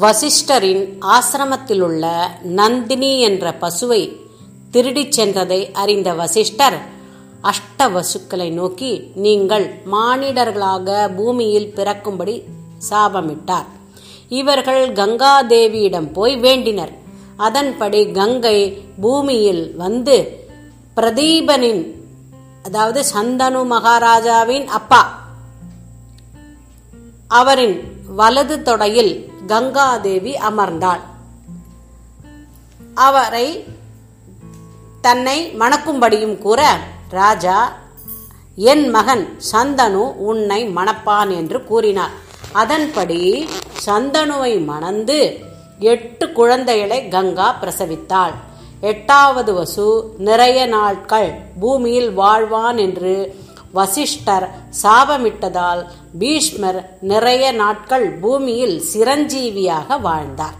வசிஷ்டரின் ஆசிரமத்திலுள்ள நந்தினி என்ற பசுவை திருடிச் சென்றதை அறிந்த வசிஷ்டர் அஷ்ட வசுக்களை நோக்கி நீங்கள் மானிடர்களாக பூமியில் பிறக்கும்படி சாபமிட்டார். இவர்கள் கங்கா தேவியிடம் போய் வேண்டினர். அதன்படி கங்கை பூமியில் வந்து பிரதீபனின் அதாவது சந்தனு மகாராஜாவின் அப்பா அவரின் வலது தொடையில் கங்காதேவி அமர்ந்தாள். அவரை தன்னை மணக்கும்படியும் கூற ராஜா என் மகன் சந்தனு உன்னை மணப்பான் என்று கூறினார். அதன்படி சந்தனுவை மணந்து எட்டு குழந்தைகளை கங்கா பிரசவித்தாள். எட்டாவது வசு நிறைய நாட்கள் பூமியில் வாழ்வான் என்று வசிஷ்டர் சாபமிட்டதால் பீஷ்மர் நிறைய நாட்கள் பூமியில் சிரஞ்சீவியாக வாழ்ந்தார்.